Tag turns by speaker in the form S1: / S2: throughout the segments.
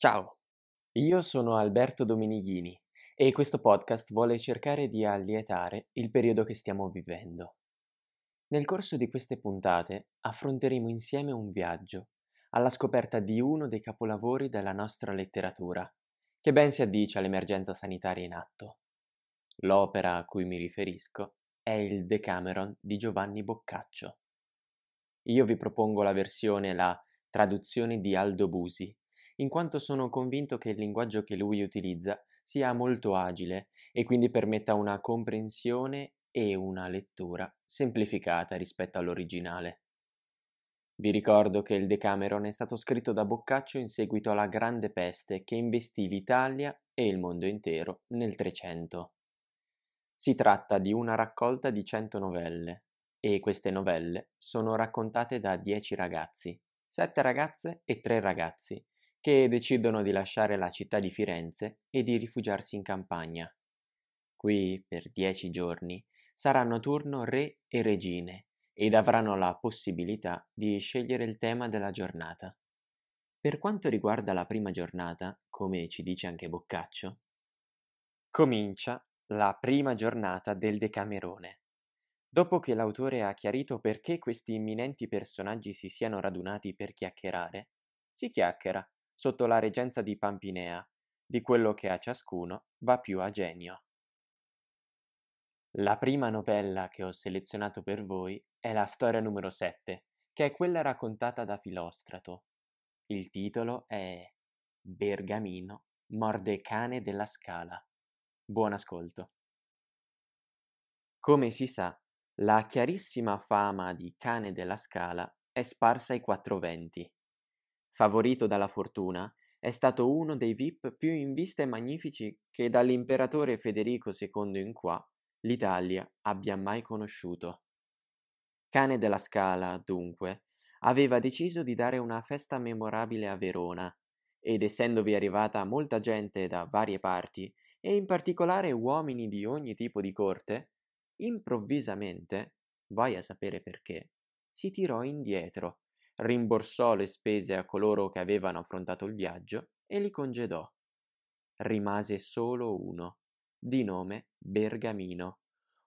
S1: Ciao, io sono Alberto Dominighini e questo podcast vuole cercare di allietare il periodo che stiamo vivendo. Nel corso di queste puntate affronteremo insieme un viaggio alla scoperta di uno dei capolavori della nostra letteratura, che ben si addice all'emergenza sanitaria in atto. L'opera a cui mi riferisco è il Decameron di Giovanni Boccaccio. Io vi propongo la versione, la traduzione di Aldo Busi, in quanto sono convinto che il linguaggio che lui utilizza sia molto agile e quindi permetta una comprensione e una lettura semplificata rispetto all'originale. Vi ricordo che il Decameron è stato scritto da Boccaccio in seguito alla grande peste che investì l'Italia e il mondo intero nel Trecento. Si tratta di una raccolta di cento novelle e queste novelle sono raccontate da dieci ragazzi, sette ragazze e tre ragazzi, che decidono di lasciare la città di Firenze e di rifugiarsi in campagna. Qui, per dieci giorni, saranno a turno re e regine ed avranno la possibilità di scegliere il tema della giornata. Per quanto riguarda la prima giornata, come ci dice anche Boccaccio, comincia la prima giornata del Decamerone. Dopo che l'autore ha chiarito perché questi imminenti personaggi si siano radunati per chiacchierare, si chiacchiera sotto la reggenza di Pampinea, di quello che a ciascuno va più a genio. La prima novella che ho selezionato per voi è la storia numero 7, che è quella raccontata da Filostrato. Il titolo è Bergamino morde cane della scala. Buon ascolto. Come si sa, la chiarissima fama di cane della scala è sparsa ai quattro venti favorito dalla fortuna, è stato uno dei VIP più in vista e magnifici che dall'imperatore Federico II in qua l'Italia abbia mai conosciuto. Cane della Scala, dunque, aveva deciso di dare una festa memorabile a Verona, ed essendovi arrivata molta gente da varie parti, e in particolare uomini di ogni tipo di corte, improvvisamente, vai a sapere perché, si tirò indietro rimborsò le spese a coloro che avevano affrontato il viaggio e li congedò. Rimase solo uno, di nome Bergamino,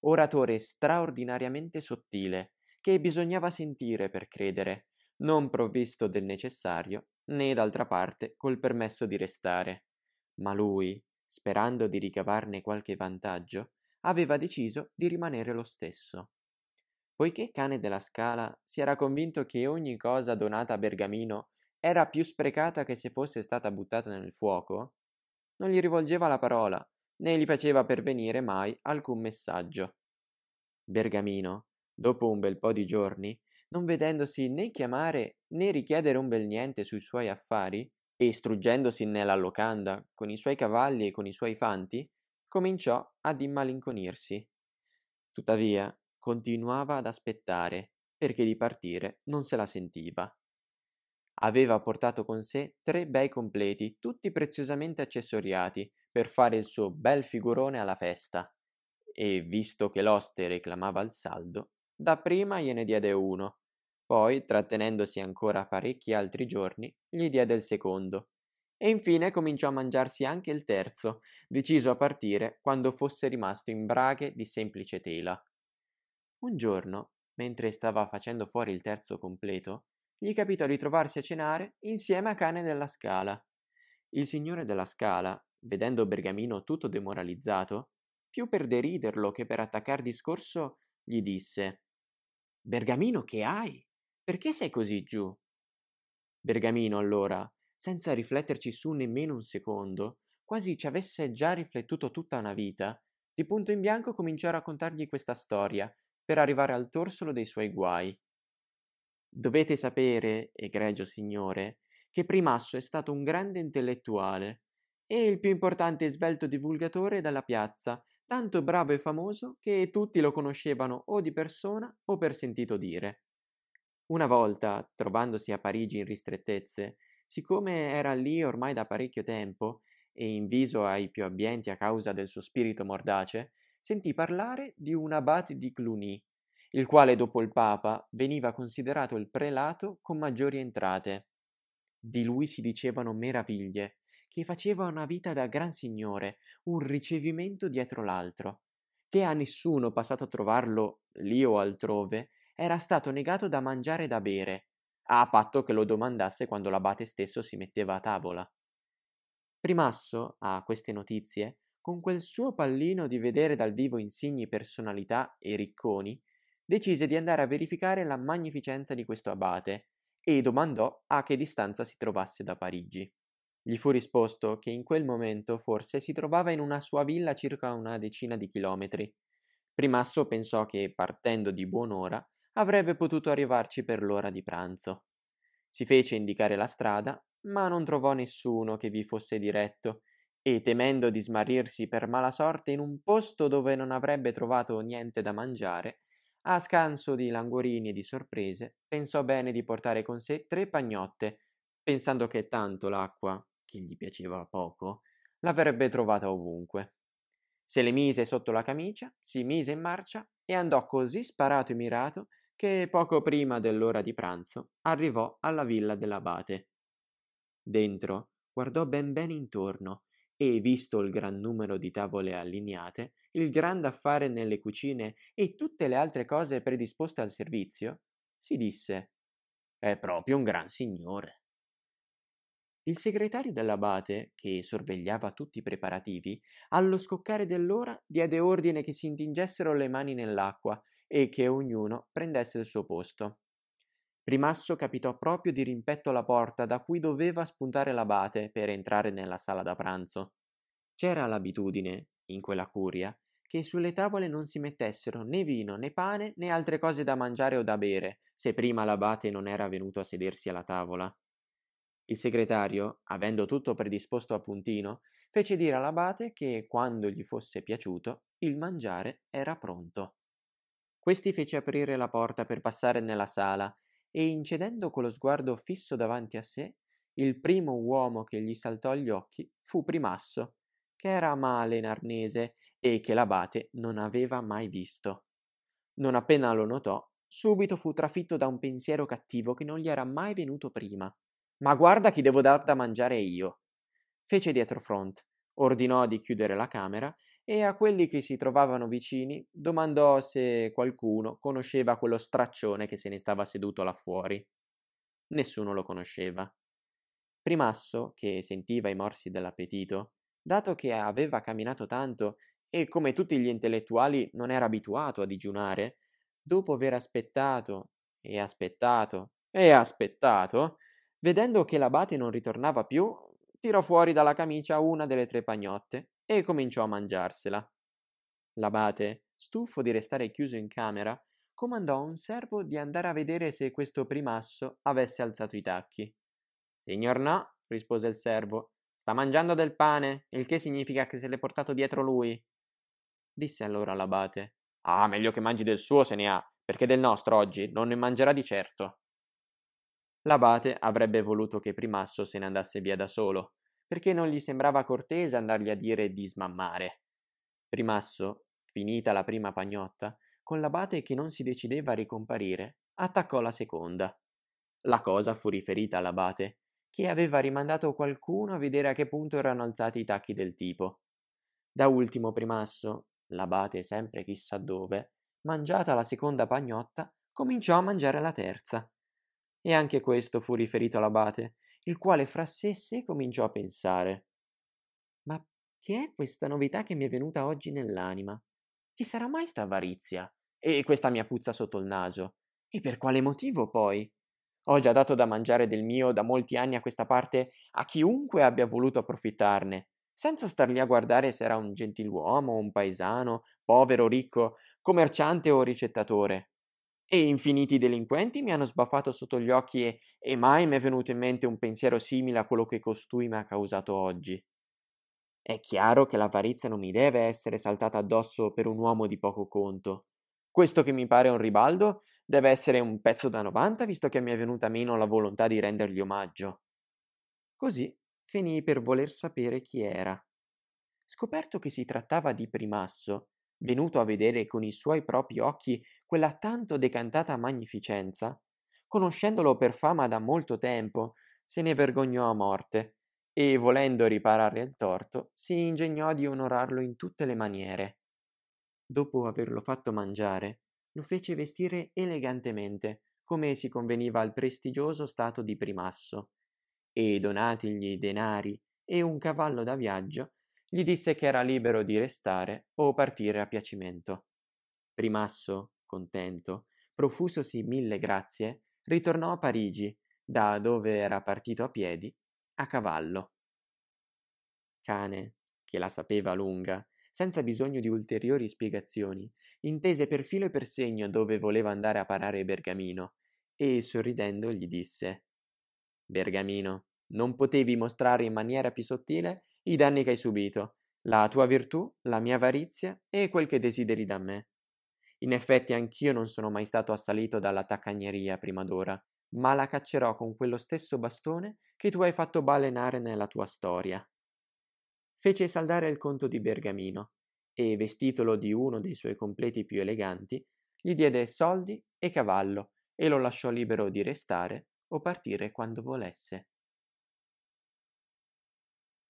S1: oratore straordinariamente sottile, che bisognava sentire per credere, non provvisto del necessario, né d'altra parte col permesso di restare. Ma lui, sperando di ricavarne qualche vantaggio, aveva deciso di rimanere lo stesso. Poiché Cane della Scala si era convinto che ogni cosa donata a Bergamino era più sprecata che se fosse stata buttata nel fuoco, non gli rivolgeva la parola, né gli faceva pervenire mai alcun messaggio. Bergamino, dopo un bel po' di giorni, non vedendosi né chiamare né richiedere un bel niente sui suoi affari, e struggendosi nella locanda con i suoi cavalli e con i suoi fanti, cominciò ad immalinconirsi. Tuttavia, continuava ad aspettare, perché di partire non se la sentiva. Aveva portato con sé tre bei completi, tutti preziosamente accessoriati, per fare il suo bel figurone alla festa. E, visto che l'oste reclamava il saldo, dapprima gliene diede uno, poi, trattenendosi ancora parecchi altri giorni, gli diede il secondo, e infine cominciò a mangiarsi anche il terzo, deciso a partire quando fosse rimasto in braghe di semplice tela. Un giorno, mentre stava facendo fuori il terzo completo, gli capitò di trovarsi a cenare insieme a Cane della Scala. Il signore della Scala, vedendo Bergamino tutto demoralizzato, più per deriderlo che per attaccar discorso, gli disse Bergamino, che hai? Perché sei così giù? Bergamino, allora, senza rifletterci su nemmeno un secondo, quasi ci avesse già riflettuto tutta una vita, di punto in bianco cominciò a raccontargli questa storia, per arrivare al torsolo dei suoi guai. Dovete sapere, egregio signore, che Primasso è stato un grande intellettuale e il più importante e svelto divulgatore della piazza, tanto bravo e famoso che tutti lo conoscevano o di persona o per sentito dire. Una volta, trovandosi a Parigi in ristrettezze, siccome era lì ormai da parecchio tempo e inviso ai più abbienti a causa del suo spirito mordace, sentì parlare di un abate di Cluny, il quale dopo il Papa veniva considerato il prelato con maggiori entrate. di lui si dicevano meraviglie, che faceva una vita da gran signore, un ricevimento dietro l'altro, che a nessuno passato a trovarlo lì o altrove era stato negato da mangiare e da bere, a patto che lo domandasse quando l'abate stesso si metteva a tavola. Primasso, a queste notizie, con quel suo pallino di vedere dal vivo insigni personalità e ricconi, decise di andare a verificare la magnificenza di questo abate e domandò a che distanza si trovasse da Parigi. Gli fu risposto che in quel momento forse si trovava in una sua villa circa una decina di chilometri. Primasso pensò che, partendo di buon'ora, avrebbe potuto arrivarci per l'ora di pranzo. Si fece indicare la strada, ma non trovò nessuno che vi fosse diretto, e temendo di smarrirsi per mala sorte in un posto dove non avrebbe trovato niente da mangiare, a scanso di languorini e di sorprese, pensò bene di portare con sé tre pagnotte, pensando che tanto l'acqua, che gli piaceva poco, l'avrebbe trovata ovunque. Se le mise sotto la camicia, si mise in marcia e andò così sparato e mirato che poco prima dell'ora di pranzo arrivò alla villa dell'abate. Dentro guardò ben bene intorno e, visto il gran numero di tavole allineate, il gran da fare nelle cucine e tutte le altre cose predisposte al servizio, si disse È proprio un gran signore. Il segretario dell'abate, che sorvegliava tutti i preparativi, allo scoccare dell'ora diede ordine che si intingessero le mani nell'acqua e che ognuno prendesse il suo posto. Primasso capitò proprio di rimpetto la porta da cui doveva spuntare l'abate per entrare nella sala da pranzo. C'era l'abitudine, in quella curia, che sulle tavole non si mettessero né vino né pane né altre cose da mangiare o da bere, se prima l'abate non era venuto a sedersi alla tavola. Il segretario, avendo tutto predisposto a puntino, fece dire all'abate che, quando gli fosse piaciuto, il mangiare era pronto. Questi fece aprire la porta per passare nella sala e incedendo con lo sguardo fisso davanti a sé, il primo uomo che gli saltò agli occhi fu Primasso, che era male in arnese e che l'abate non aveva mai visto. Non appena lo notò, subito fu trafitto da un pensiero cattivo che non gli era mai venuto prima. Ma guarda chi devo dar da mangiare io. Fece dietro front, ordinò di chiudere la camera e a quelli che si trovavano vicini domandò se qualcuno conosceva quello straccione che se ne stava seduto là fuori. Nessuno lo conosceva. Primasso, che sentiva i morsi dell'appetito, dato che aveva camminato tanto e come tutti gli intellettuali non era abituato a digiunare, dopo aver aspettato e aspettato e aspettato, vedendo che l'abate non ritornava più, tirò fuori dalla camicia una delle tre pagnotte e cominciò a mangiarsela. L'abate, stufo di restare chiuso in camera, comandò a un servo di andare a vedere se questo primasso avesse alzato i tacchi. Signor no, rispose il servo, sta mangiando del pane, il che significa che se l'è portato dietro lui. Disse allora l'abate. Ah, meglio che mangi del suo se ne ha, perché del nostro oggi non ne mangerà di certo. L'abate avrebbe voluto che Primasso se ne andasse via da solo, perché non gli sembrava cortese andargli a dire di smammare. Primasso, finita la prima pagnotta, con l'abate che non si decideva a ricomparire, attaccò la seconda. La cosa fu riferita all'abate, che aveva rimandato qualcuno a vedere a che punto erano alzati i tacchi del tipo. Da ultimo Primasso, l'abate sempre chissà dove, mangiata la seconda pagnotta, cominciò a mangiare la terza. E anche questo fu riferito all'abate, il quale fra sé e sé cominciò a pensare Ma che è questa novità che mi è venuta oggi nell'anima? Chi sarà mai sta avarizia? E questa mia puzza sotto il naso? E per quale motivo poi? Ho già dato da mangiare del mio da molti anni a questa parte a chiunque abbia voluto approfittarne, senza star lì a guardare se era un gentiluomo, un paesano, povero ricco, commerciante o ricettatore. E infiniti delinquenti mi hanno sbaffato sotto gli occhi e, e mai mi è venuto in mente un pensiero simile a quello che costui mi ha causato oggi. È chiaro che l'avarizia non mi deve essere saltata addosso per un uomo di poco conto. Questo che mi pare un ribaldo deve essere un pezzo da 90 visto che mi è venuta meno la volontà di rendergli omaggio. Così finii per voler sapere chi era. Scoperto che si trattava di Primasso, venuto a vedere con i suoi propri occhi quella tanto decantata magnificenza, conoscendolo per fama da molto tempo, se ne vergognò a morte e, volendo riparare il torto, si ingegnò di onorarlo in tutte le maniere. Dopo averlo fatto mangiare, lo fece vestire elegantemente, come si conveniva al prestigioso stato di primasso, e donatigli denari e un cavallo da viaggio, gli disse che era libero di restare o partire a piacimento. Primasso, contento, profusosi mille grazie, ritornò a Parigi, da dove era partito a piedi, a cavallo. Cane, che la sapeva lunga, senza bisogno di ulteriori spiegazioni, intese per filo e per segno dove voleva andare a parare Bergamino, e sorridendo gli disse Bergamino, non potevi mostrare in maniera più sottile i danni che hai subito, la tua virtù, la mia avarizia e quel che desideri da me. In effetti anch'io non sono mai stato assalito dalla taccagneria prima d'ora, ma la caccerò con quello stesso bastone che tu hai fatto balenare nella tua storia. Fece saldare il conto di Bergamino e, vestitolo di uno dei suoi completi più eleganti, gli diede soldi e cavallo e lo lasciò libero di restare o partire quando volesse.